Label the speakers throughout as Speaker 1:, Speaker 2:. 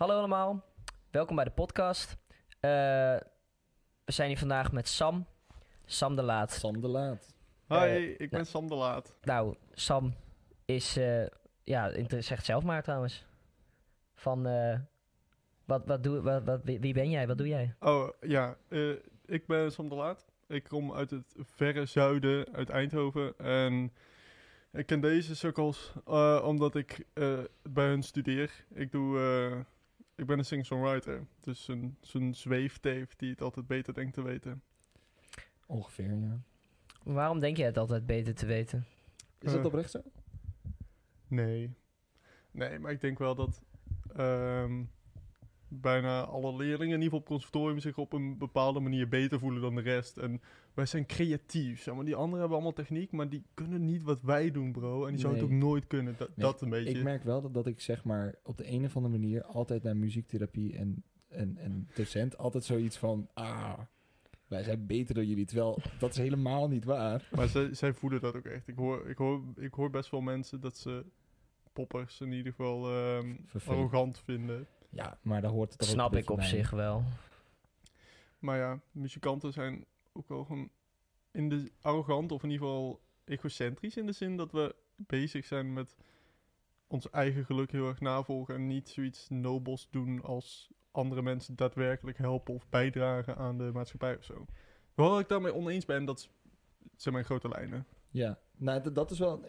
Speaker 1: Hallo allemaal, welkom bij de podcast. Eh, we zijn hier vandaag met Sam, Sam de Laat.
Speaker 2: Sam de Laat.
Speaker 3: Hi,
Speaker 1: Eh,
Speaker 3: ik ben
Speaker 1: nou.
Speaker 3: Sam de Laat.
Speaker 1: Nou, Sam is, eh, ja, inter- zeg het zelf maar trouwens. Van, eh, wat, wat doe, wat, wat, wie wie ben jij, wat doe jij?
Speaker 3: Oh, ja, eh, ik ben Sam de Laat. Ik kom uit het verre zuiden, uit Eindhoven. En ik ken deze sukkels eh, omdat ik eh, bij hun studeer. Ik doe, eh, ik ben een singer-songwriter. Dus een, zo'n zweefteef die het altijd beter denkt te weten.
Speaker 2: Ongeveer, ja.
Speaker 1: Waarom denk jij het altijd beter te weten?
Speaker 2: Is dat
Speaker 3: Eh.
Speaker 2: oprecht zo?
Speaker 3: Nee. Nee, maar ik denk wel dat ehm, bijna alle leerlingen, in ieder geval op conservatorium, zich op een bepaalde manier beter voelen dan de rest. En wij zijn creatief. Zeg maar. Die anderen hebben allemaal techniek, maar die kunnen niet wat wij doen, bro. En die zouden het ook nooit kunnen. Dat,
Speaker 2: Nee,
Speaker 3: dat een beetje.
Speaker 2: Ik merk wel dat, dat ik zeg maar op de een of andere manier altijd naar muziektherapie en, en, en docent altijd zoiets van, ah, wij zijn beter dan jullie. Terwijl dat is helemaal niet waar.
Speaker 3: Maar zij, zij voelen dat ook echt. Ik hoor, ik, hoor, ik hoor best wel mensen dat ze poppers in ieder geval ehm,
Speaker 2: Vervelend.
Speaker 3: arrogant vinden.
Speaker 2: Ja, maar daar hoort het
Speaker 1: Snap ik op
Speaker 2: bij.
Speaker 1: zich wel.
Speaker 3: Maar ja, muzikanten zijn ook wel gewoon in de arrogant of in ieder geval egocentrisch in de zin dat we bezig zijn met ons eigen geluk heel erg navolgen en niet zoiets nobels doen als andere mensen daadwerkelijk helpen of bijdragen aan de maatschappij of zo. Waar ik daarmee oneens ben, dat zijn mijn grote lijnen.
Speaker 2: Ja, nou, dat is wel...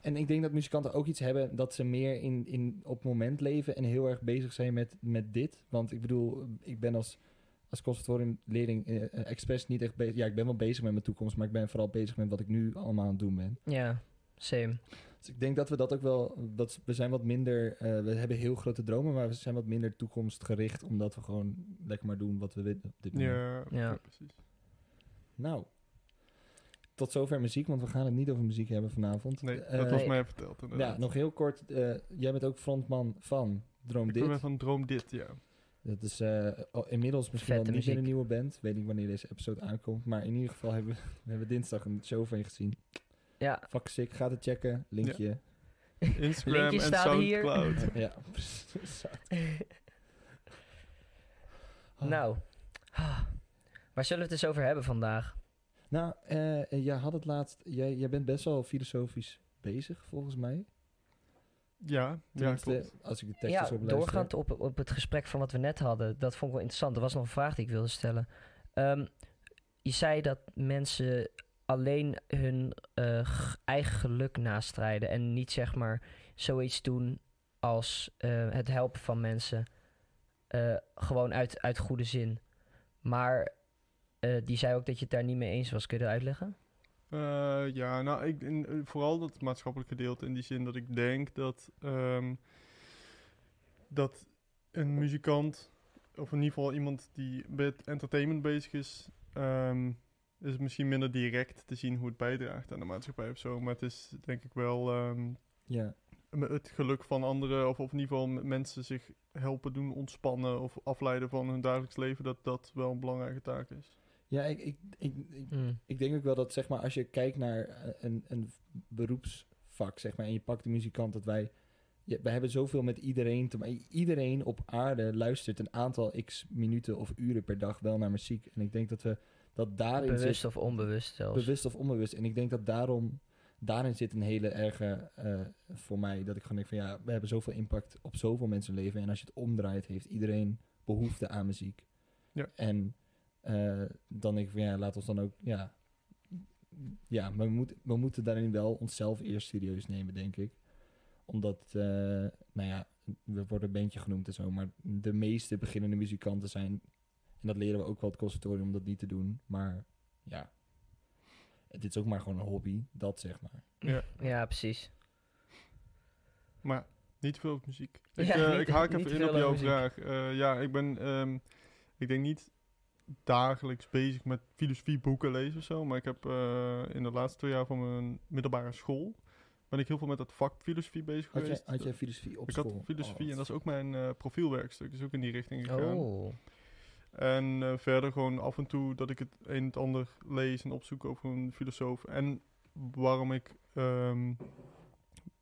Speaker 2: En, ik denk dat muzikanten ook iets hebben dat ze meer in, in, op moment leven en heel erg bezig zijn met, met dit. Want ik bedoel, ik ben als, als conservatoriumleerling eh, eh, expres niet echt bezig... Ja, ik ben wel bezig met mijn toekomst, maar ik ben vooral bezig met wat ik nu allemaal aan het doen ben.
Speaker 1: Ja, same.
Speaker 2: Dus ik denk dat we dat ook wel... Dat, we zijn wat minder... eh, we hebben heel grote dromen, maar we zijn wat minder toekomstgericht... omdat we gewoon lekker maar doen wat we willen op dit moment.
Speaker 3: Ja,
Speaker 1: Ja.
Speaker 3: ja, precies.
Speaker 2: Nou, tot zover muziek, want we gaan het niet over muziek hebben vanavond.
Speaker 3: Nee, dat was mij verteld inderdaad.
Speaker 2: Ja, nog heel kort. eh, jij bent ook frontman van Droom
Speaker 3: Ik
Speaker 2: Dit.
Speaker 3: ben van Droom Dit, ja.
Speaker 2: Dat is eh, inmiddels misschien
Speaker 1: Vette
Speaker 2: wel niet meer een nieuwe band. Weet niet wanneer deze episode aankomt. Maar in ieder geval hebben we, we hebben dinsdag een show van je gezien.
Speaker 1: Ja,
Speaker 2: Fuck sick, ga het checken. Linkje.
Speaker 3: Instagram
Speaker 1: Linkje
Speaker 3: en
Speaker 1: staat hier.
Speaker 3: Soundcloud.
Speaker 2: Ja, precies. Oh.
Speaker 1: nou. Waar zullen we het eens over hebben vandaag?
Speaker 2: Nou, eh, jij had het laatst... Jij, jij bent best wel filosofisch bezig, volgens mij.
Speaker 3: Ja, ja, klopt.
Speaker 2: Als ik de tekst
Speaker 1: Ja, doorgaand op, op het gesprek van wat we net hadden, dat vond ik wel interessant. Er was nog een vraag die ik wilde stellen. Ehm, je zei dat mensen alleen hun eh, eigen geluk nastrijden en niet zeg maar zoiets doen als eh, het helpen van mensen. eh, gewoon uit, uit goede zin. Maar eh, die zei ook dat je het daar niet mee eens was. Kun je dat uitleggen?
Speaker 3: Eh, ja, nou, ik, in, eh, vooral dat maatschappelijk gedeelte in die zin dat ik denk dat, ehm, dat een muzikant, of in ieder geval iemand die met entertainment bezig is, ehm, is misschien minder direct te zien hoe het bijdraagt aan de maatschappij of zo. Maar het is denk ik wel ehm,
Speaker 2: Ja,
Speaker 3: het geluk van anderen, of, of in ieder geval mensen zich helpen doen ontspannen of afleiden van hun dagelijks leven, dat dat wel een belangrijke taak is.
Speaker 2: Ja ik, ik, ik, ik,
Speaker 1: Hmm.
Speaker 2: ik denk ook wel dat, zeg maar, als je kijkt naar eh, een, een beroepsvak, zeg maar, en je pakt de muzikant, dat wij, ja, wij hebben zoveel met iedereen te maken. Iedereen op aarde luistert een aantal x minuten of uren per dag wel naar muziek. En ik denk dat we dat daarin
Speaker 1: Bewust
Speaker 2: zit,
Speaker 1: of onbewust zelfs.
Speaker 2: bewust of onbewust. En ik denk dat daarom, daarin zit een hele erge, eh, voor mij, dat ik gewoon denk van, ja, we hebben zoveel impact op zoveel mensen leven. En als je het omdraait, heeft iedereen behoefte aan muziek.
Speaker 3: Ja.
Speaker 2: En eh, dan denk ik van ja, laat ons dan ook, ja, ja, maar we, moeten we moeten daarin wel onszelf eerst serieus nemen, denk ik. Omdat, eh, nou ja, we worden een bandje genoemd en zo, maar de meeste beginnende muzikanten zijn, en dat leren we ook wel het conservatorium om dat niet te doen, maar ja, het is ook maar gewoon een hobby, dat zeg maar.
Speaker 3: Ja.
Speaker 1: Ja, precies.
Speaker 3: Maar niet veel muziek. Ik,
Speaker 1: Ja,
Speaker 3: eh,
Speaker 1: niet-
Speaker 3: ik haak
Speaker 1: niet
Speaker 3: even in op jouw
Speaker 1: muziek.
Speaker 3: vraag. Eh, ja, ik ben, ehm, ik denk niet dagelijks bezig met filosofieboeken lezen of zo, maar ik heb eh, in de laatste twee jaar van mijn middelbare school ben ik heel veel met het vak filosofie bezig
Speaker 2: Had jij,
Speaker 3: geweest.
Speaker 2: had jij filosofie op
Speaker 3: ik
Speaker 2: school?
Speaker 3: had filosofie
Speaker 2: Oh,
Speaker 3: en dat is ook mijn eh, profielwerkstuk, dus ook in die richting gegaan.
Speaker 1: Oh.
Speaker 3: En eh, verder gewoon af en toe dat ik het een en het ander lees en opzoek over een filosoof. En waarom ik, ehm,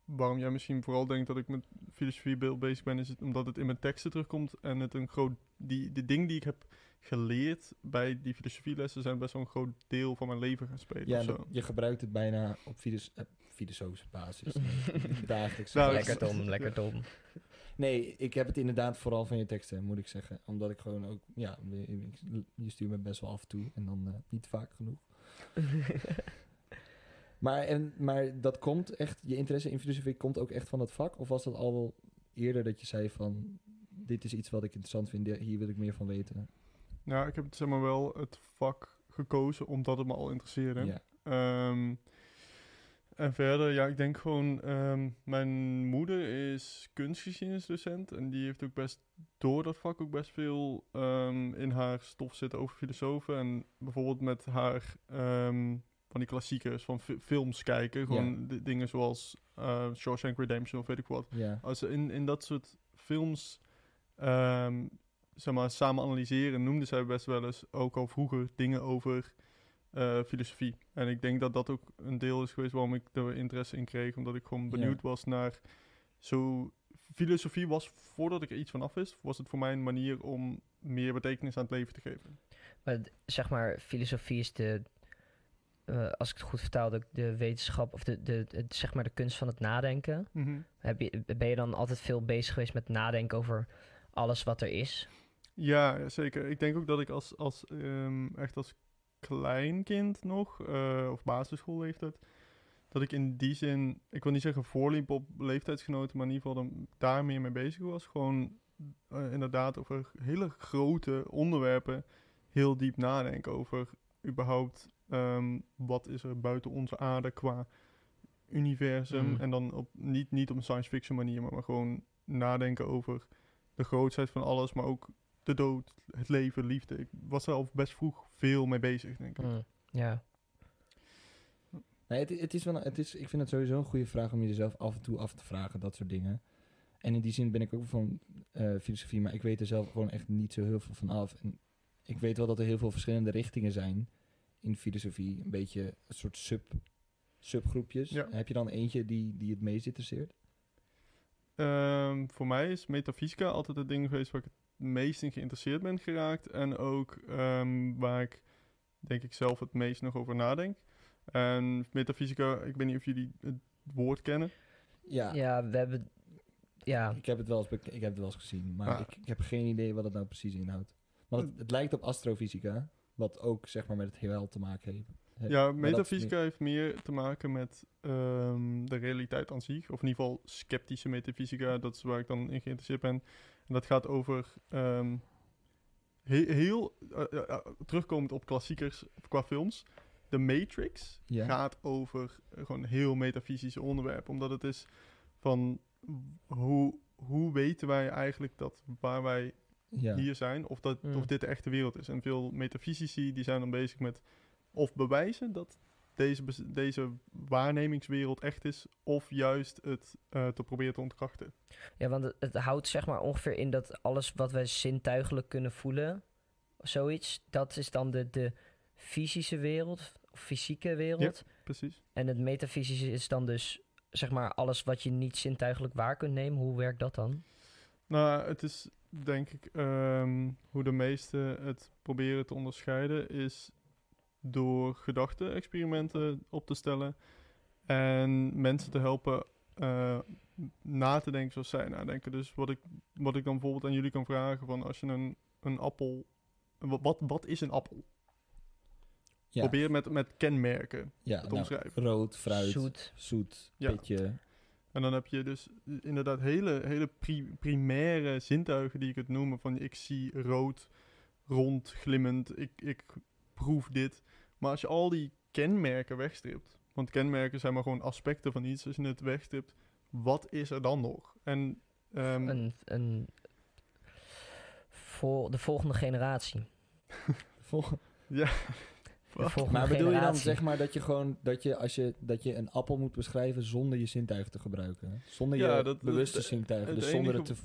Speaker 3: waarom jij misschien vooral denkt dat ik met filosofiebeeld bezig ben, is het omdat het in mijn teksten terugkomt en het een groot, die, de dingen die ik heb geleerd bij die filosofielessen zijn best wel een groot deel van mijn leven gaan spelen.
Speaker 2: Ja, dat- je gebruikt het bijna op filos eh, filosofische basis. Dagelijks.
Speaker 3: Nou,
Speaker 1: lekker dom, lekker dom.
Speaker 2: Nee, ik heb het inderdaad vooral van je teksten, moet ik zeggen. Omdat ik gewoon ook, ja, je stuurt me best wel af en toe en dan eh, niet vaak genoeg. Maar, en, maar dat komt echt, je interesse in filosofie komt ook echt van dat vak? Of was dat al wel eerder dat je zei van, dit is iets wat ik interessant vind, hier wil ik meer van weten?
Speaker 3: Ja, ik heb zeg maar wel het vak gekozen omdat het me al interesseerde. Ehm, en verder, ja, ik denk gewoon, ehm, mijn moeder is kunstgeschiedenisdocent en die heeft ook best door dat vak ook best veel ehm, in haar stof zitten over filosofen. En bijvoorbeeld met haar van die klassiekers van fi- films kijken, gewoon de dingen zoals eh Shawshank Redemption of weet ik wat. Als ze in, in dat soort films zeg maar, samen analyseren, noemden zij best wel eens ook al vroeger dingen over eh, filosofie. En ik denk dat dat ook een deel is geweest waarom ik er interesse in kreeg, omdat ik gewoon
Speaker 2: Ja.
Speaker 3: benieuwd was naar zo. Filosofie was, voordat ik er iets van af wist, was het voor mij een manier om meer betekenis aan het leven te geven.
Speaker 1: Maar zeg maar, filosofie is de, eh, als ik het goed vertaal, de, de wetenschap of de, de, zeg maar de kunst van het nadenken. Heb je, ben je dan altijd veel bezig geweest met nadenken over alles wat er is?
Speaker 3: Ja, zeker. Ik denk ook dat ik als, als ehm, echt als kleinkind nog, eh, of basisschoolleeftijd, dat ik in die zin, ik wil niet zeggen voorliep op leeftijdsgenoten, maar in ieder geval dan daar meer mee bezig was. Gewoon eh, inderdaad over hele grote onderwerpen heel diep nadenken over überhaupt ehm, wat is er buiten onze aarde qua universum.
Speaker 1: Mm.
Speaker 3: En dan op, niet, niet op een science fiction manier, maar, maar gewoon nadenken over de grootheid van alles, maar ook de dood, het leven, liefde. Ik was er al best vroeg veel mee bezig, denk ik.
Speaker 1: Mm, ja.
Speaker 2: Nee, het, het is wel, het is, ik vind het sowieso een goede vraag om jezelf af en toe af te vragen, dat soort dingen. En in die zin ben ik ook van eh, filosofie, maar ik weet er zelf gewoon echt niet zo heel veel van af. En ik weet wel dat er heel veel verschillende richtingen zijn in filosofie. Een beetje een soort sub, subgroepjes.
Speaker 3: Ja.
Speaker 2: Heb je dan eentje die, die het meest interesseert?
Speaker 3: Ehm, voor mij is metafysica altijd het ding geweest waar ik het meest in geïnteresseerd ben geraakt. En ook ehm, waar ik, denk ik, zelf het meest nog over nadenk. En metafysica, ik weet niet of jullie het woord kennen.
Speaker 2: Ja,
Speaker 1: ja, we hebben... Ja,
Speaker 2: Ik, heb het wel eens ik heb het wel eens gezien, maar
Speaker 3: Ah.
Speaker 2: ik, ik heb geen idee wat het nou precies inhoudt. Want het, het lijkt op astrofysica, wat ook zeg maar met het heelal te maken heeft.
Speaker 3: Ja, metafysica heeft meer te maken met ehm, de realiteit aan zich. Of in ieder geval sceptische metafysica, dat is waar ik dan in geïnteresseerd ben. En dat gaat over ehm, he- heel, eh, eh, eh, terugkomend op klassiekers qua films. The Matrix
Speaker 2: Ja.
Speaker 3: gaat over gewoon heel metafysische onderwerpen. Omdat het is van hoe, hoe weten wij eigenlijk dat waar wij
Speaker 2: Ja.
Speaker 3: hier zijn, of, dat,
Speaker 1: Mm.
Speaker 3: of dit de echte wereld is. En veel metafysici die zijn dan bezig met of bewijzen dat deze, deze waarnemingswereld echt is, of juist het eh, te proberen te ontkrachten.
Speaker 1: ja, want het, het houdt zeg maar ongeveer in dat alles wat wij zintuigelijk kunnen voelen, of zoiets, dat is dan de, de fysische wereld, of fysieke wereld.
Speaker 3: Precies.
Speaker 1: En het metafysische is dan dus, zeg maar, alles wat je niet zintuigelijk waar kunt nemen. Hoe werkt dat dan?
Speaker 3: Nou, het is denk ik ehm, hoe de meesten het proberen te onderscheiden, is door gedachte-experimenten op te stellen en mensen te helpen eh, na te denken zoals zij nadenken. Dus wat ik, wat ik dan bijvoorbeeld aan jullie kan vragen, van als je een, een appel... Wat, wat, wat is een appel?
Speaker 2: Ja.
Speaker 3: Probeer met, met kenmerken
Speaker 2: ja,
Speaker 3: te
Speaker 2: nou,
Speaker 3: omschrijven.
Speaker 2: rood, fruit,
Speaker 1: Zoet.
Speaker 2: zoet,
Speaker 3: Ja.
Speaker 2: pitje.
Speaker 3: En dan heb je dus inderdaad hele, hele pri- primaire zintuigen die ik het noemen. Van ik zie rood, rond, glimmend, ik, ik proef dit. Maar als je al die kenmerken wegstript, want kenmerken zijn maar gewoon aspecten van iets. Als je het wegstript, wat is er dan nog? En ehm,
Speaker 1: Een, een, voor de volgende generatie.
Speaker 2: Vol-
Speaker 1: volgende
Speaker 2: Maar bedoel je dan zeg maar dat je gewoon dat je als je dat je een appel moet beschrijven zonder je zintuigen te gebruiken, zonder
Speaker 3: Ja,
Speaker 2: je
Speaker 3: dat-
Speaker 2: bewuste
Speaker 3: dat-
Speaker 2: zintuigen,
Speaker 3: het
Speaker 2: dus zonder het
Speaker 3: enige-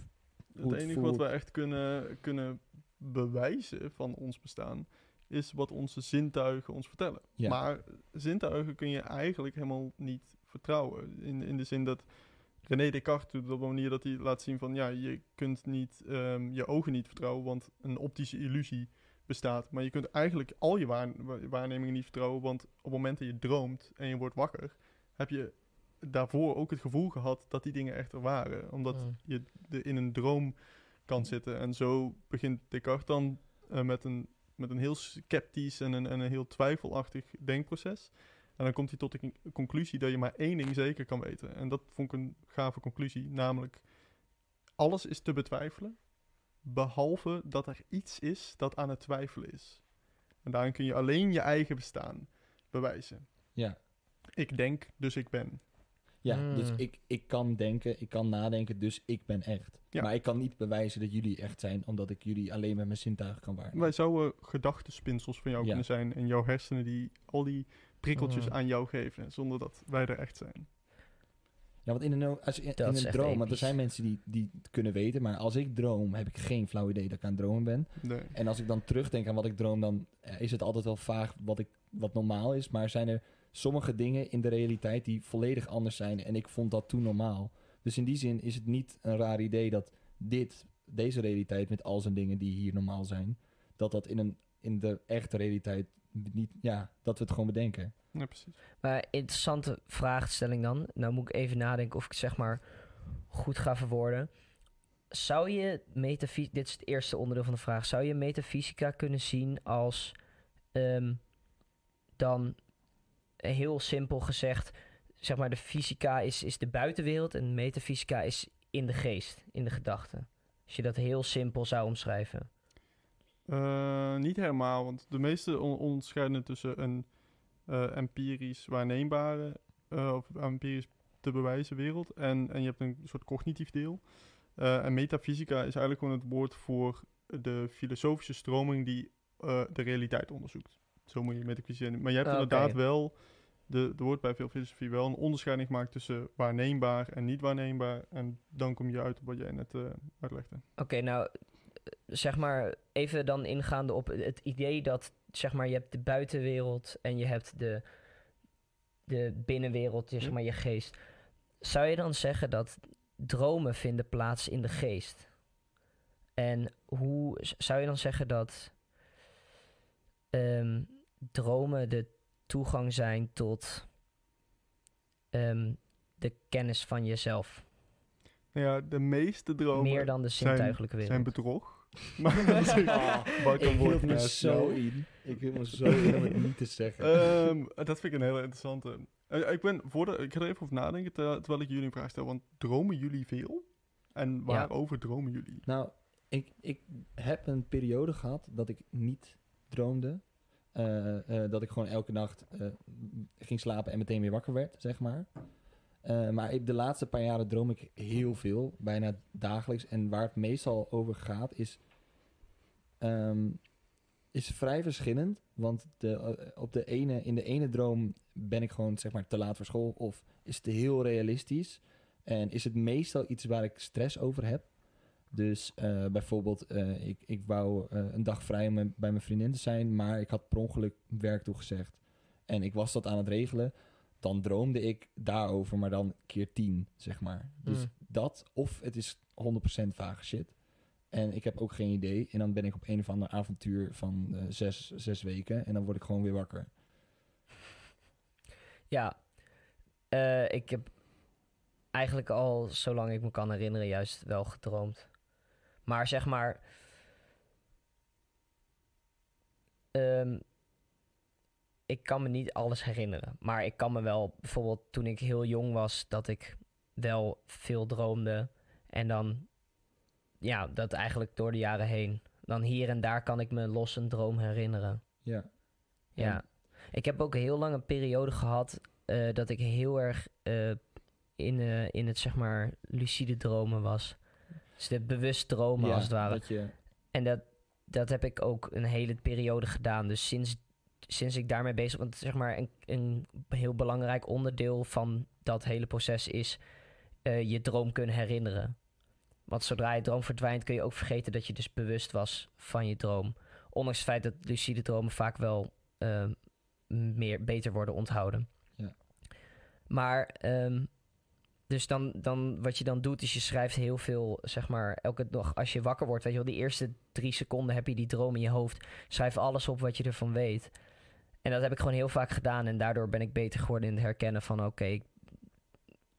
Speaker 2: te
Speaker 3: het enige wat we echt kunnen, kunnen bewijzen van ons bestaan, is wat onze zintuigen ons vertellen.
Speaker 2: Ja.
Speaker 3: Maar zintuigen kun je eigenlijk helemaal niet vertrouwen. In, in de zin dat René Descartes doet op een manier dat hij laat zien van... ja, je kunt niet ehm, je ogen niet vertrouwen, want een optische illusie bestaat. Maar je kunt eigenlijk al je waar- wa- waarnemingen niet vertrouwen, want op het moment dat je droomt en je wordt wakker... heb je daarvoor ook het gevoel gehad dat die dingen echt er waren. Omdat
Speaker 1: Mm.
Speaker 3: je de, in een droom kan zitten. En zo begint Descartes dan eh, met, een, met een heel sceptisch en een, en een heel twijfelachtig denkproces. En dan komt hij tot de con- conclusie dat je maar één ding zeker kan weten. En dat vond ik een gave conclusie. Namelijk, alles is te betwijfelen. Behalve dat er iets is dat aan het twijfelen is. En daarin kun je alleen je eigen bestaan bewijzen.
Speaker 2: Ja,
Speaker 3: Ik denk, dus ik ben.
Speaker 2: Ja dus
Speaker 1: Mm.
Speaker 2: ik, ik kan denken, ik kan nadenken, dus ik ben echt.
Speaker 3: Ja.
Speaker 2: Maar ik kan niet bewijzen dat jullie echt zijn, omdat ik jullie alleen met mijn zintuigen kan waarnemen.
Speaker 3: Wij zouden gedachtenspinsels van jou
Speaker 2: Ja.
Speaker 3: kunnen zijn. En jouw hersenen die al die prikkeltjes
Speaker 1: Mhm.
Speaker 3: aan jou geven. Zonder dat wij er echt zijn.
Speaker 2: Ja, want in een, no- als in, een droom, want er zijn mensen die, die het kunnen weten, maar als ik droom, heb ik geen flauw idee dat ik aan het dromen ben.
Speaker 3: Nee.
Speaker 2: En als ik dan terugdenk aan wat ik droom, dan eh, is het altijd wel vaag wat, ik, wat normaal is. Maar zijn er sommige dingen in de realiteit die volledig anders zijn. En ik vond dat toen normaal. Dus in die zin is het niet een raar idee dat dit, deze realiteit met al zijn dingen die hier normaal zijn, dat dat in, een, in de echte realiteit niet, ja, dat we het gewoon bedenken.
Speaker 3: Ja, precies.
Speaker 1: Maar interessante vraagstelling dan. Nou moet ik even nadenken of ik het zeg maar goed ga verwoorden. Zou je metafysica, dit is het eerste onderdeel van de vraag, zou je metafysica kunnen zien als ehm, dan heel simpel gezegd, zeg maar de fysica is, is de buitenwereld en metafysica is in de geest, in de gedachten. Als je dat heel simpel zou omschrijven.
Speaker 3: Eh, niet helemaal, want de meeste on- onderscheiden tussen een eh, empirisch waarneembare eh, of empirisch te bewijzen wereld en, en je hebt een soort cognitief deel. En metafysica is eigenlijk gewoon het woord voor de filosofische stroming die de realiteit onderzoekt. Zo moet je metafysica zien. Maar je hebt
Speaker 1: Ah,
Speaker 3: inderdaad wel, de, er wordt bij veel filosofie wel een onderscheiding gemaakt tussen waarneembaar en niet waarneembaar. En dan kom je uit op wat jij net eh, uitlegde.
Speaker 1: Oké, nou, eh, zeg maar even dan ingaande op het idee dat, zeg maar, je hebt de buitenwereld en je hebt de, de binnenwereld, zeg maar, je geest. Zou je dan zeggen dat dromen vinden plaats in de geest? En hoe zou je dan zeggen dat ehm, dromen de toegang zijn tot ehm, de kennis van jezelf?
Speaker 3: Nou ja, de meeste dromen
Speaker 1: Meer dan de
Speaker 3: zijn-
Speaker 1: zintuigelijke wereld.
Speaker 3: zijn bedrog. maar wat
Speaker 2: ik hield me zo in. Ik hield me zo in om het niet te zeggen.
Speaker 3: Ehm, dat vind ik een hele interessante. Eh, ik ben voor de, ik ga er even over nadenken terwijl, terwijl ik jullie een vraag stel. Want dromen jullie veel? En waarover dromen jullie?
Speaker 2: Nou, ik, ik heb een periode gehad dat ik niet droomde. Eh, eh, dat ik gewoon elke nacht eh, ging slapen en meteen weer wakker werd, zeg maar. Maar de laatste paar jaren droom ik heel veel, bijna dagelijks. En waar het meestal over gaat is, ehm, is vrij verschillend. Want de, op de ene, in de ene droom ben ik gewoon zeg maar, te laat voor school. Of is het heel realistisch. En is het meestal iets waar ik stress over heb. Dus eh, bijvoorbeeld, eh, ik, ik wou eh, een dag vrij om bij mijn vriendin te zijn, maar ik had per ongeluk werk toegezegd. En ik was dat aan het regelen. Dan droomde ik daarover, maar dan keer tien, zeg maar. Dus
Speaker 1: Mm.
Speaker 2: dat, of het is 100% vage shit. En ik heb ook geen idee. En dan ben ik op een of ander avontuur van zes, zes weken. En dan word ik gewoon weer wakker.
Speaker 1: Ja, ik heb eigenlijk al, zolang ik me kan herinneren, juist wel gedroomd. Maar zeg maar. ehm, ik kan me niet alles herinneren. Maar ik kan me wel, bijvoorbeeld toen ik heel jong was, dat ik wel veel droomde. En dan, ja, dat eigenlijk door de jaren heen. Dan hier en daar kan ik me los een droom herinneren.
Speaker 2: Ja.
Speaker 1: Ja. Ik heb ook heel lang een periode gehad eh, dat ik heel erg eh, in, eh, in het zeg maar lucide dromen was. Dus de bewust dromen
Speaker 2: Ja,
Speaker 1: als het ware.
Speaker 2: Dat je,
Speaker 1: En dat, dat heb ik ook een hele periode gedaan. Dus sinds, sinds ik daarmee bezig want zeg maar een, een heel belangrijk onderdeel van dat hele proces is eh, je droom kunnen herinneren. Want zodra je droom verdwijnt, kun je ook vergeten dat je dus bewust was van je droom. Ondanks het feit dat lucide dromen vaak wel eh, meer, beter worden onthouden.
Speaker 2: Ja.
Speaker 1: Maar ehm, Dus dan, dan, wat je dan doet, is je schrijft heel veel, zeg maar, elke dag als je wakker wordt, weet je wel, die eerste drie seconden heb je die droom in je hoofd. Schrijf alles op wat je ervan weet. En dat heb ik gewoon heel vaak gedaan en daardoor ben ik beter geworden in het herkennen van, oké, ik-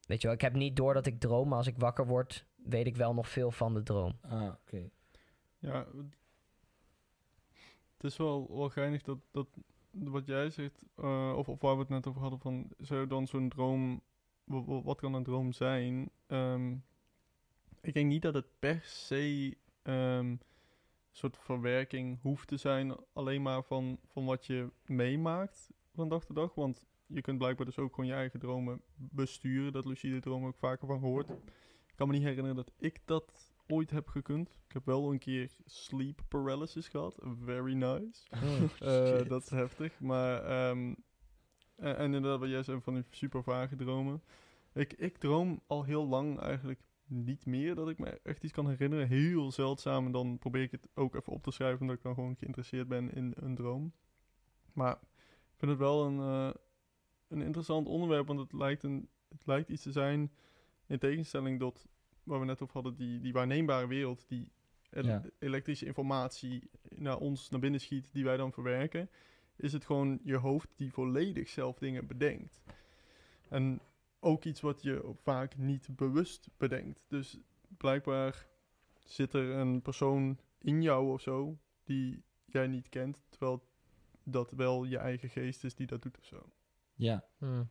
Speaker 1: weet je wel, ik heb niet door dat ik droom, maar als ik wakker word, weet ik wel nog veel van de droom.
Speaker 2: Ah, oké.
Speaker 3: Ja, het is wel, wel geinig dat, dat wat jij zegt, eh, of, of waar we het net over hadden, van zou dan zo'n droom, wat kan een droom zijn? Ehm, ik denk niet dat het per se een soort verwerking hoeft te zijn, alleen maar van, van wat je meemaakt van dag tot dag. Want je kunt blijkbaar dus ook gewoon je eigen dromen besturen. Dat lucide dromen ook vaker van gehoord. Ik kan me niet herinneren dat ik dat ooit heb gekund. Ik heb wel een keer sleep paralysis gehad. Very nice. Eh,
Speaker 2: Shit.
Speaker 3: dat is heftig. Maar, ehm, en, en inderdaad, wat jij zei van die super vage dromen. Ik, ik droom al heel lang eigenlijk niet meer dat ik me echt iets kan herinneren. Heel zeldzaam. En dan probeer ik het ook even op te schrijven, omdat ik dan gewoon geïnteresseerd ben in een droom. Maar ik vind het wel een, eh, een interessant onderwerp, want het lijkt, een, het lijkt iets te zijn, in tegenstelling tot waar we net over hadden, die, die waarneembare wereld, die
Speaker 2: Ja.
Speaker 3: elektrische informatie naar ons naar binnen schiet, die wij dan verwerken, is het gewoon je hoofd die volledig zelf dingen bedenkt. En ook iets wat je vaak niet bewust bedenkt. Dus blijkbaar zit er een persoon in jou of zo die jij niet kent, terwijl dat wel je eigen geest is die dat doet of zo.
Speaker 2: Ja.
Speaker 1: Hmm.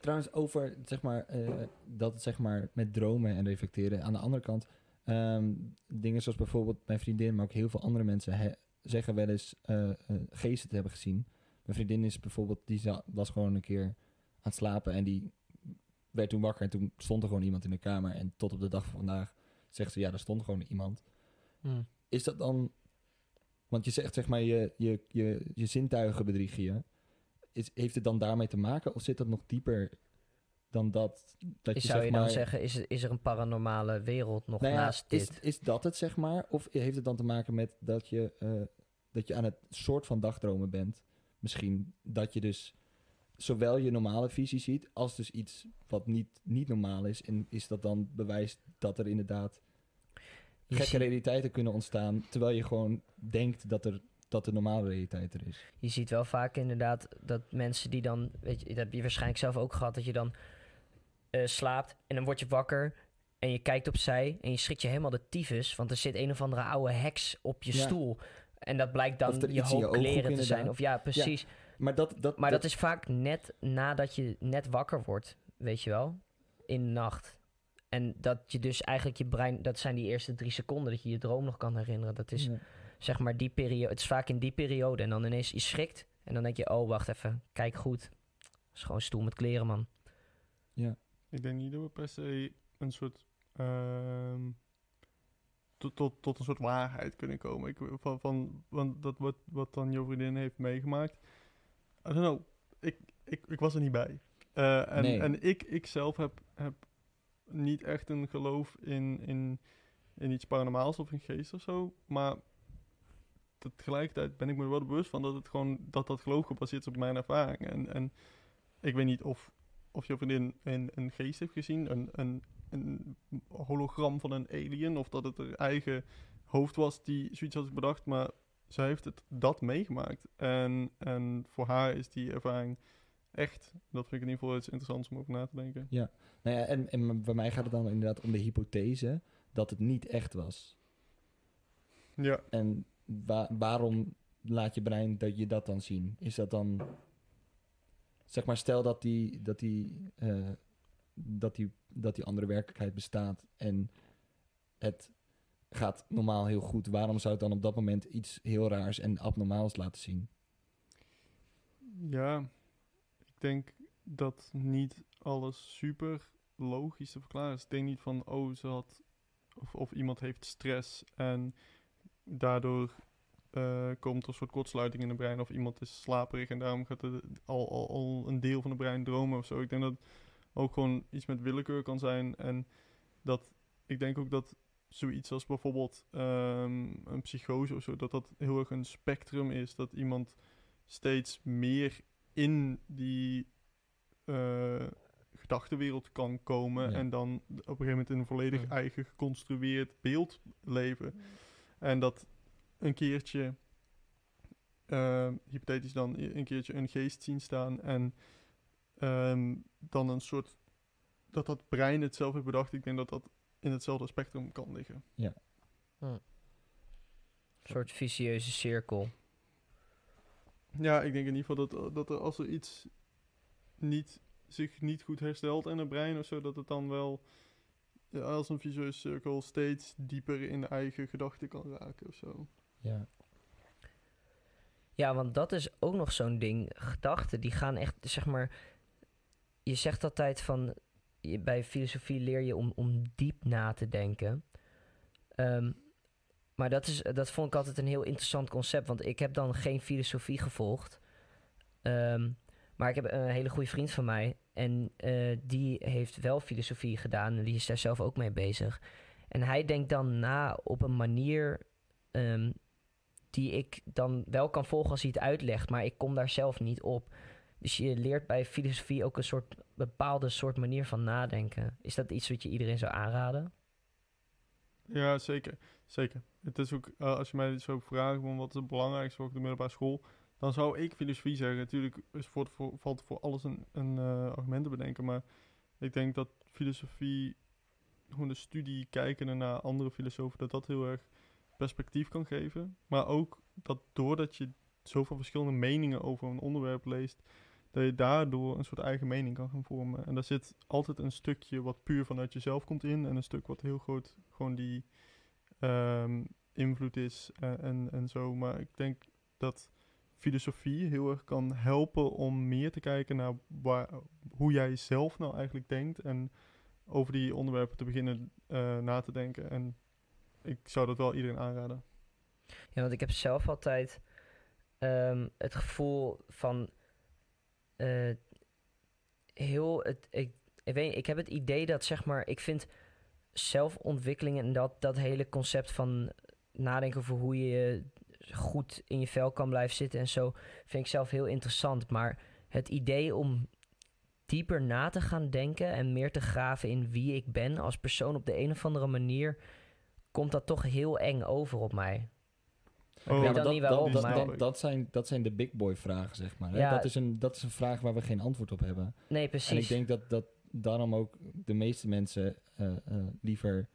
Speaker 2: Trouwens, over zeg maar, eh, dat zeg maar met dromen en reflecteren. Aan de andere kant, ehm, dingen zoals bijvoorbeeld mijn vriendin, maar ook heel veel andere mensen he- zeggen wel eens eh, eh, geesten te hebben gezien. Mijn vriendin is bijvoorbeeld, die was gewoon een keer aan het slapen en die werd toen wakker en toen stond er gewoon iemand in de kamer. En tot op de dag van vandaag zegt ze, ja, er stond gewoon iemand.
Speaker 1: Hmm.
Speaker 2: Is dat dan, want je zegt zeg maar, je, je, je, je zintuigen bedriegen je. Is, heeft het dan daarmee te maken of zit dat nog dieper dan dat? dat
Speaker 1: Is,
Speaker 2: je,
Speaker 1: zou
Speaker 2: zeg
Speaker 1: je dan
Speaker 2: maar,
Speaker 1: zeggen, is, er- is er een paranormale wereld nog
Speaker 2: nou ja,
Speaker 1: naast
Speaker 2: is,
Speaker 1: dit?
Speaker 2: is dat het zeg maar? Of heeft het dan te maken met dat je, eh, dat je aan het soort van dagdromen bent? Misschien dat je dus zowel je normale visie ziet als dus iets wat niet, niet normaal is. En is dat dan bewijs dat er inderdaad
Speaker 1: Je
Speaker 2: gekke
Speaker 1: ziet-
Speaker 2: realiteiten kunnen ontstaan, terwijl je gewoon denkt dat er dat de normale realiteit er is.
Speaker 1: Je ziet wel vaak inderdaad dat mensen die dan, weet je, dat heb je waarschijnlijk zelf ook gehad, dat je dan eh, slaapt en dan word je wakker en je kijkt opzij en je schrikt je helemaal de tyfus, want er zit een of andere oude heks op je
Speaker 2: Ja.
Speaker 1: stoel. En dat blijkt dan je hoop kleren te zijn. Of ja, precies.
Speaker 2: Maar dat, dat,
Speaker 1: Maar dat is vaak net nadat je net wakker wordt, weet je wel, in de nacht. En dat je dus eigenlijk je brein, dat zijn die eerste drie seconden dat je je droom nog kan herinneren. Dat is
Speaker 2: Ja.
Speaker 1: zeg maar die periode. Het is vaak in die periode. En dan ineens je schrikt. En dan denk je, oh wacht even, kijk goed. Het is gewoon een stoel met kleren, man.
Speaker 3: Ik denk niet dat we per se een soort. ehm, tot, tot, tot een soort waarheid kunnen komen. Ik, van, van, want dat wat, wat dan jouw vriendin heeft meegemaakt. I don't know. Ik, ik, ik was er niet bij. Eh, en
Speaker 2: Nee.
Speaker 3: en ik, ik zelf heb, heb niet echt een geloof in, in, in iets paranormaals of in geest of zo. Maar te- tegelijkertijd ben ik me er wel bewust van dat het gewoon dat dat geloof gebaseerd is op mijn ervaring. En, en ik weet niet of, of je vriendin een, een geest heeft gezien, een, een, een hologram van een alien, of dat het haar eigen hoofd was die zoiets had bedacht, maar zij heeft het dat meegemaakt. En, en voor haar is die ervaring echt, dat vind ik in ieder geval iets interessants om over na te denken.
Speaker 2: Nou ja, en, en bij mij gaat het dan inderdaad om de hypothese dat het niet echt was.
Speaker 3: Ja,
Speaker 2: En wa- waarom laat je brein dat je dat dan zien? Is dat dan... Zeg maar, stel dat die, dat die, eh, dat die, dat die andere werkelijkheid bestaat en het gaat normaal heel goed. Waarom zou het dan op dat moment iets heel raars en abnormaals laten zien?
Speaker 3: ja, ik denk dat niet alles super logisch te verklaren is. Ik denk niet van, oh, ze had, of, of iemand heeft stress en daardoor eh, komt er een soort kortsluiting in het brein. Of iemand is slaperig en daarom gaat er al, al, al een deel van het brein dromen of zo. Ik denk dat ook gewoon iets met willekeur kan zijn. En dat, ik denk ook dat zoiets als bijvoorbeeld ehm, een psychose of zo, dat dat heel erg een spectrum is. Dat iemand steeds meer in die eh, gedachtenwereld kan komen
Speaker 2: Ja.
Speaker 3: en dan op een gegeven moment in een volledig
Speaker 1: Mm.
Speaker 3: eigen geconstrueerd beeld leven. En dat een keertje, eh, hypothetisch dan, een keertje een geest zien staan en ehm, dan een soort, dat dat brein het zelf heeft bedacht. Ik denk dat dat in hetzelfde spectrum kan liggen.
Speaker 1: Een soort vicieuze cirkel.
Speaker 3: Ja, ik denk in ieder geval dat, dat er als er iets niet, zich niet goed herstelt in het brein of zo, dat het dan wel ja, als een visueuze cirkel steeds dieper in de eigen gedachten kan raken of zo.
Speaker 2: Ja.
Speaker 1: Ja, want dat is ook nog zo'n ding. Gedachten, die gaan echt, zeg maar... Je zegt altijd van... je- Bij filosofie leer je om, om diep na te denken. Ehm, maar dat, is, dat vond ik altijd een heel interessant concept. Want ik heb dan geen filosofie gevolgd. Ehm, maar ik heb een hele goede vriend van mij. En eh, die heeft wel filosofie gedaan. En die is daar zelf ook mee bezig. En hij denkt dan na op een manier... ehm, die ik dan wel kan volgen als hij het uitlegt, maar ik kom daar zelf niet op. Dus je leert bij filosofie ook een soort bepaalde soort manier van nadenken. Is dat iets wat je iedereen zou aanraden?
Speaker 3: Ja, zeker. Zeker. Het is ook, eh, als je mij zo vraagt van wat is het belangrijkste voor de middelbare school, dan zou ik filosofie zeggen. Natuurlijk is voor, valt voor alles een, een eh, argument te bedenken, maar ik denk dat filosofie, gewoon de studie kijken naar andere filosofen, dat dat heel erg perspectief kan geven. Maar ook dat doordat je zoveel verschillende meningen over een onderwerp leest, dat je daardoor een soort eigen mening kan gaan vormen. En daar zit altijd een stukje wat puur vanuit jezelf komt in en een stuk wat heel groot gewoon die ehm, invloed is en, en, en zo. Maar ik denk dat filosofie heel erg kan helpen om meer te kijken naar hoe jij zelf nou eigenlijk denkt en over die onderwerpen te beginnen eh, na te denken. En ik zou dat wel iedereen aanraden.
Speaker 1: Ja, want ik heb zelf altijd ehm, het gevoel van eh, heel het. Ik, ik, weet, ik heb het idee dat zeg maar, ik vind zelfontwikkeling en dat, dat hele concept van nadenken over hoe je goed in je vel kan blijven zitten en zo, vind ik zelf heel interessant. Maar het idee om dieper na te gaan denken en meer te graven in wie ik ben als persoon op de een of andere manier, komt dat toch heel eng over op mij.
Speaker 3: Oh,
Speaker 2: Ja,
Speaker 1: niet
Speaker 2: dat,
Speaker 1: waarom,
Speaker 2: dat,
Speaker 1: maar-
Speaker 2: dat, dat, zijn, dat zijn de big boy vragen, zeg maar. Hè?
Speaker 1: Ja.
Speaker 2: Dat, is een, dat is een vraag waar we geen antwoord op hebben.
Speaker 1: Nee, precies.
Speaker 2: En ik denk dat, dat daarom ook de meeste mensen eh, eh, liever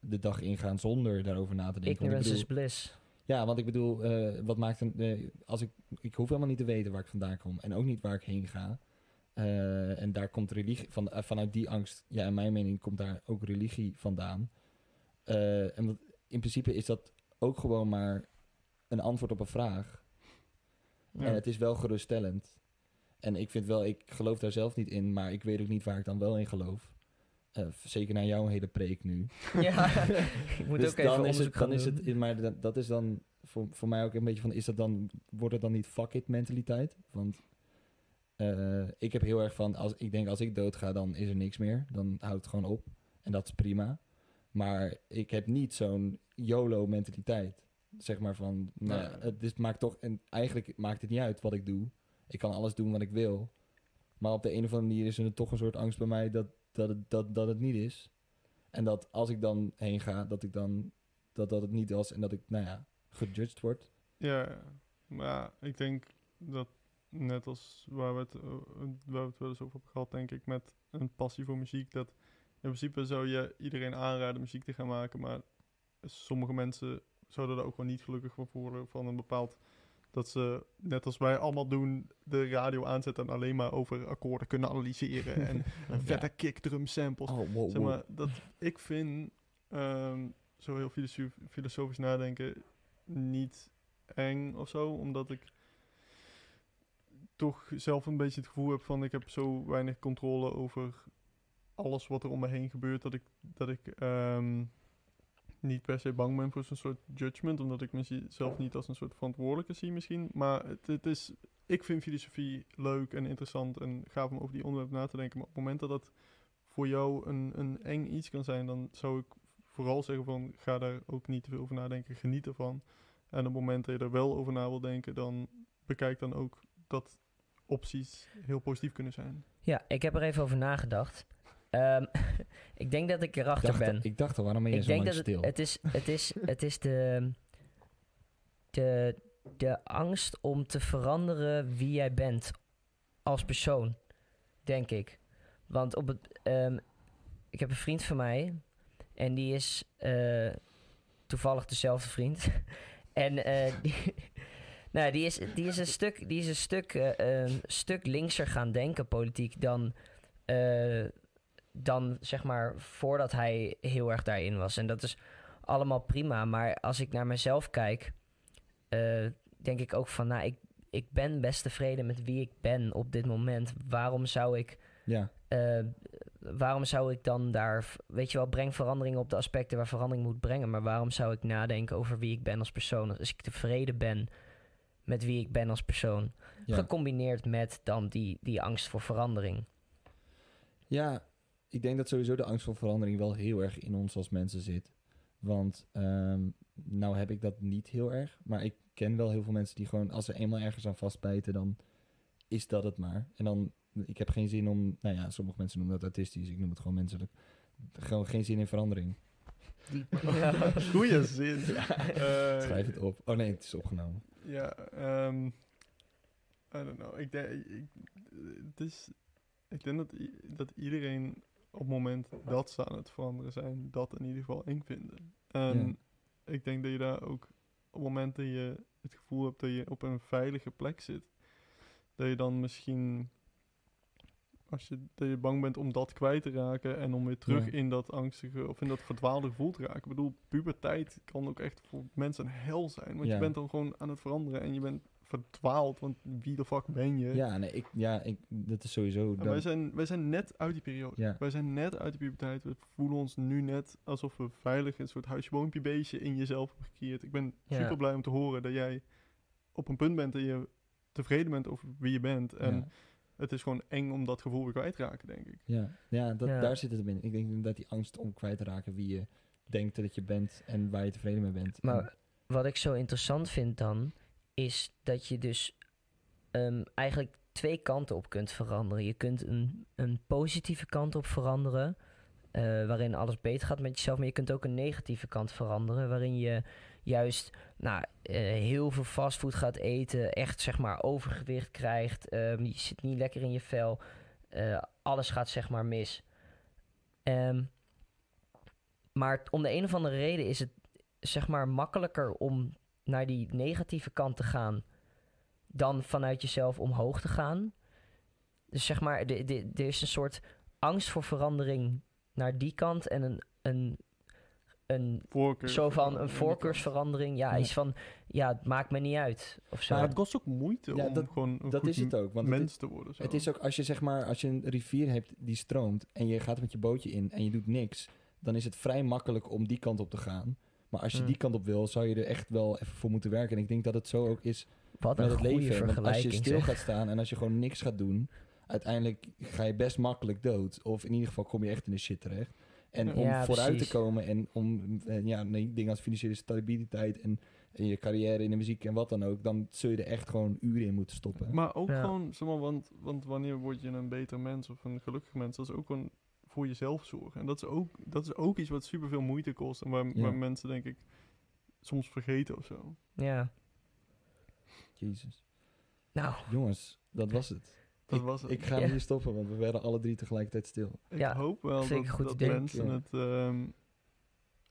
Speaker 2: de dag ingaan zonder daarover na te denken.
Speaker 1: Ignorance
Speaker 2: bedoel,
Speaker 1: is bliss.
Speaker 2: Ja, want ik bedoel, eh, wat maakt een. eh, als ik, ik hoef helemaal niet te weten waar ik vandaan kom en ook niet waar ik heen ga. Eh, en daar komt religie van, vanuit die angst. Ja, in mijn mening komt daar ook religie vandaan. Eh, en wat, in principe is dat ook gewoon maar een antwoord op een vraag.
Speaker 3: Ja.
Speaker 2: En het is wel geruststellend. En ik vind wel, ik geloof daar zelf niet in, maar ik weet ook niet waar ik dan wel in geloof. Eh, zeker naar jouw hele preek nu.
Speaker 1: ja, ik moet
Speaker 2: Dus
Speaker 1: ook even
Speaker 2: dan is het, dan is het, maar dat, dat is dan voor, voor mij ook een beetje van, is dat dan, wordt het dan niet fuck it mentaliteit? Want eh, ik heb heel erg van, als, ik denk als ik doodga, dan is er niks meer. Dan houdt het gewoon op. En dat is prima. Maar ik heb niet zo'n YOLO mentaliteit. Zeg maar van, nou, ja, het is, maakt toch, en eigenlijk maakt het niet uit wat ik doe. Ik kan alles doen wat ik wil. Maar op de een of andere manier is er toch een soort angst bij mij dat, dat, het, dat, dat het niet is. En dat als ik dan heen ga, dat ik dan dat dat het niet was en dat ik, nou ja, gejudged word.
Speaker 3: Ja, maar ik denk dat net als waar we, het, eh, waar we het wel eens over hebben gehad, denk ik, met een passie voor muziek, dat in principe zou je iedereen aanraden muziek te gaan maken, maar sommige mensen zouden er ook wel niet gelukkig van worden van een bepaald, dat ze, net als wij allemaal doen, de radio aanzetten en alleen maar over akkoorden kunnen analyseren en een vette kickdrum samples.
Speaker 2: Oh, wow,
Speaker 3: Zeg maar, dat ik vind ehm, zo heel filosof- filosofisch nadenken niet eng of zo, omdat ik toch zelf een beetje het gevoel heb van ik heb zo weinig controle over alles wat er om me heen gebeurt, dat ik, dat ik ehm, niet per se bang ben voor zo'n soort judgment, omdat ik mezelf niet als een soort verantwoordelijke zie misschien. Maar het, het is, ik vind filosofie leuk en interessant en gaaf om over die onderwerpen na te denken. Maar op het moment dat dat voor jou een, een eng iets kan zijn, dan zou ik vooral zeggen van ga daar ook niet te veel over nadenken, geniet ervan. En op het moment dat je er wel over na wil denken, dan bekijk dan ook dat opties heel positief kunnen zijn.
Speaker 1: Ja, ik heb er even over nagedacht. Ehm, ik denk dat ik erachter
Speaker 2: dacht,
Speaker 1: ben.
Speaker 2: ik dacht al, waarom ben je
Speaker 1: ik
Speaker 2: zo
Speaker 1: denk
Speaker 2: lang
Speaker 1: dat
Speaker 2: stil?
Speaker 1: het, het is, het is, het is de, de, de angst om te veranderen wie jij bent als persoon, denk ik. Want op het, ehm, ik heb een vriend van mij en die is eh, toevallig dezelfde vriend. en eh, die, nou, die, is, die is een stuk, die is een stuk, eh, een stuk linkser gaan denken, politiek, dan, dan zeg maar voordat hij heel erg daarin was. En dat is allemaal prima. Maar als ik naar mezelf kijk, eh, denk ik ook van, nou, ik, ik ben best tevreden met wie ik ben op dit moment. Waarom zou ik
Speaker 2: Ja,
Speaker 1: eh, waarom zou ik dan daar, weet je wel, breng verandering op de aspecten waar verandering moet brengen. Maar waarom zou ik nadenken over wie ik ben als persoon? Als ik tevreden ben met wie ik ben als persoon.
Speaker 2: ja.
Speaker 1: Gecombineerd met dan die, die angst voor verandering.
Speaker 2: Ja, ik denk dat sowieso de angst voor verandering wel heel erg in ons als mensen zit. Want ehm, nou heb ik dat niet heel erg. Maar ik ken wel heel veel mensen die gewoon, als ze eenmaal ergens aan vastbijten, dan is dat het maar. En dan, ik heb geen zin om, nou ja, sommige mensen noemen dat autistisch. Ik noem het gewoon menselijk. Gewoon geen zin in verandering.
Speaker 3: Goeie zin. Eh,
Speaker 2: Schrijf het op. Oh nee, het is opgenomen.
Speaker 3: Ja, ehm I don't know. Ik denk, ik, het is, ik denk dat, dat iedereen op het moment dat ze aan het veranderen zijn, dat in ieder geval eng vinden. En ik denk dat je daar ook op het moment dat je het gevoel hebt dat je op een veilige plek zit, dat je dan misschien, als je, dat je bang bent om dat kwijt te raken en om weer terug
Speaker 2: Ja.
Speaker 3: in dat angstige of in dat verdwaalde gevoel te raken. Ik bedoel, puberteit kan ook echt voor mensen een hel zijn, want
Speaker 2: Ja.
Speaker 3: je bent dan gewoon aan het veranderen en je bent verdwaald, want wie de fuck ben je?
Speaker 2: Ja, nee, ik, ja ik, dat is sowieso... Dan,
Speaker 3: wij, zijn, wij zijn net uit die periode.
Speaker 2: Ja.
Speaker 3: Wij zijn net uit de puberteit. We voelen ons nu net alsof we veilig een soort huisje-boompje beestje in jezelf hebben gecreëerd. Ik ben
Speaker 1: Ja.
Speaker 3: super blij om te horen dat jij op een punt bent dat je tevreden bent over wie je bent. En
Speaker 2: ja.
Speaker 3: het is gewoon eng om dat gevoel weer kwijt te raken, denk ik.
Speaker 2: Ja, ja, dat,
Speaker 1: Ja.
Speaker 2: daar zit het in. Ik denk dat die angst om kwijt te raken wie je denkt dat je bent en waar je tevreden mee bent. En-
Speaker 1: Maar wat ik zo interessant vind dan, is dat je dus ehm, eigenlijk twee kanten op kunt veranderen. Je kunt een, een positieve kant op veranderen, eh, waarin alles beter gaat met jezelf. Maar je kunt ook een negatieve kant veranderen, waarin je juist nou, eh, heel veel fastfood gaat eten, echt zeg maar overgewicht krijgt, ehm, je zit niet lekker in je vel, eh, alles gaat zeg maar mis. Ehm, maar om de een of andere reden is het zeg maar makkelijker om naar die negatieve kant te gaan dan vanuit jezelf omhoog te gaan. Dus zeg maar, er is een soort angst voor verandering naar die kant en een, een, een
Speaker 3: Voorkeur.
Speaker 1: zo van een voorkeursverandering. Ja,
Speaker 2: Ja.
Speaker 1: iets van, ja, het maakt me niet uit. Of zo.
Speaker 3: Maar het kost ook moeite
Speaker 2: Ja,
Speaker 3: om
Speaker 2: dat-
Speaker 3: gewoon een
Speaker 2: dat
Speaker 3: goed
Speaker 2: is het ook. Want
Speaker 3: te worden. Zo.
Speaker 2: Het is ook als je zeg maar, als je een rivier hebt die stroomt en je gaat met je bootje in en je doet niks, dan is het vrij makkelijk om die kant op te gaan. Maar als je
Speaker 1: Hmm.
Speaker 2: die kant op wil, zou je er echt wel even voor moeten werken. En ik denk dat het zo ook is
Speaker 1: Wat
Speaker 2: met het leven. Want als je stil
Speaker 1: zeg.
Speaker 2: gaat staan en als je gewoon niks gaat doen, uiteindelijk ga je best makkelijk dood. Of in ieder geval kom je echt in de shit terecht. En om
Speaker 1: Ja,
Speaker 2: vooruit
Speaker 1: precies.
Speaker 2: te komen en om eh, ja, nee, dingen als financiële stabiliteit en, en je carrière in de muziek en wat dan ook, dan zul je er echt gewoon uren in moeten stoppen.
Speaker 3: Maar ook
Speaker 1: Ja.
Speaker 3: gewoon, zeg maar, want, want wanneer word je een beter mens of een gelukkig mens, dat is ook gewoon voor jezelf zorgen. En dat is ook, dat is ook iets wat superveel moeite kost en waar,
Speaker 2: Ja.
Speaker 3: waar mensen, denk ik, soms vergeten of zo.
Speaker 1: Ja,
Speaker 2: Jezus.
Speaker 1: nou,
Speaker 2: Jongens, dat was het.
Speaker 3: Dat
Speaker 2: ik,
Speaker 3: was het.
Speaker 2: Ik ga
Speaker 1: Ja.
Speaker 2: hier stoppen, want we werden alle drie tegelijkertijd stil.
Speaker 3: Ik
Speaker 1: Ja,
Speaker 3: hoop wel dat, dat mensen
Speaker 2: Ja.
Speaker 3: het... ehm,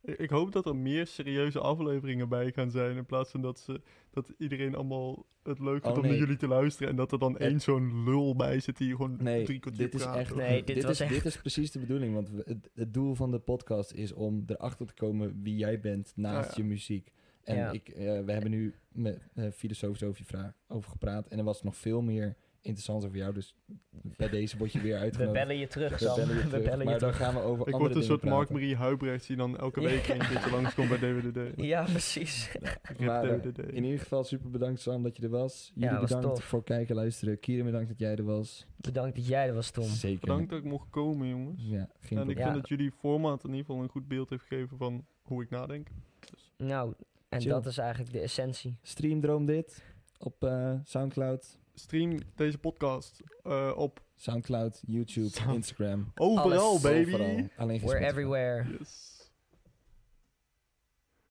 Speaker 3: ik, hoop dat er meer serieuze afleveringen bij gaan zijn, in plaats van dat, ze, dat iedereen allemaal het leuk vindt
Speaker 2: Oh,
Speaker 3: om naar jullie te luisteren en dat er dan
Speaker 2: Het-
Speaker 3: één zo'n lul bij zit die gewoon
Speaker 2: Nee,
Speaker 3: drie kwartier
Speaker 2: dit is
Speaker 3: praat
Speaker 2: echt.
Speaker 3: over-
Speaker 1: Nee, dit was
Speaker 2: is,
Speaker 1: echt-
Speaker 2: dit is precies de bedoeling. Want we- het, het doel van de podcast is om erachter te komen wie jij bent naast
Speaker 3: Ah, ja.
Speaker 2: je muziek. En
Speaker 1: Ja.
Speaker 2: ik, eh, we hebben nu met uh, filosofisch over je vraag over gepraat. En er was nog veel meer interessant over jou. Dus bij deze word je weer
Speaker 1: we
Speaker 2: uitgenodigd.
Speaker 1: bellen je terug,
Speaker 2: We
Speaker 1: Sam.
Speaker 2: bellen je
Speaker 1: We
Speaker 2: terug.
Speaker 1: bellen je
Speaker 2: maar dan
Speaker 1: terug.
Speaker 2: gaan we over
Speaker 3: Ik
Speaker 2: andere
Speaker 3: word een soort. Mark-Marie Huibrecht die dan elke week een keertje langskomt bij DWDD.
Speaker 1: Ja, precies.
Speaker 2: Maar, eh,
Speaker 3: DWDD.
Speaker 2: In ieder geval super bedankt Sam dat je er was. Jullie
Speaker 1: was
Speaker 2: bedankt
Speaker 1: tof.
Speaker 2: voor kijken luisteren. Kieran bedankt dat jij er was.
Speaker 1: Bedankt dat jij er was, Tom.
Speaker 2: Zeker.
Speaker 3: Bedankt dat ik mocht komen, jongens.
Speaker 2: Ja, geen
Speaker 3: en ik.
Speaker 1: Ja.
Speaker 3: vind dat jullie format in ieder geval een goed beeld heeft gegeven van hoe ik nadenk.
Speaker 1: Nou, en
Speaker 2: Chill.
Speaker 1: dat is eigenlijk de essentie.
Speaker 2: Stream Droom dit op eh, Soundcloud.
Speaker 3: Stream deze podcast eh, op
Speaker 2: Soundcloud, YouTube,
Speaker 3: Sound-
Speaker 2: Instagram.
Speaker 3: overal,
Speaker 1: Alles.
Speaker 3: baby.
Speaker 2: Overal. Alleen geen
Speaker 1: We're everywhere.
Speaker 3: Yes.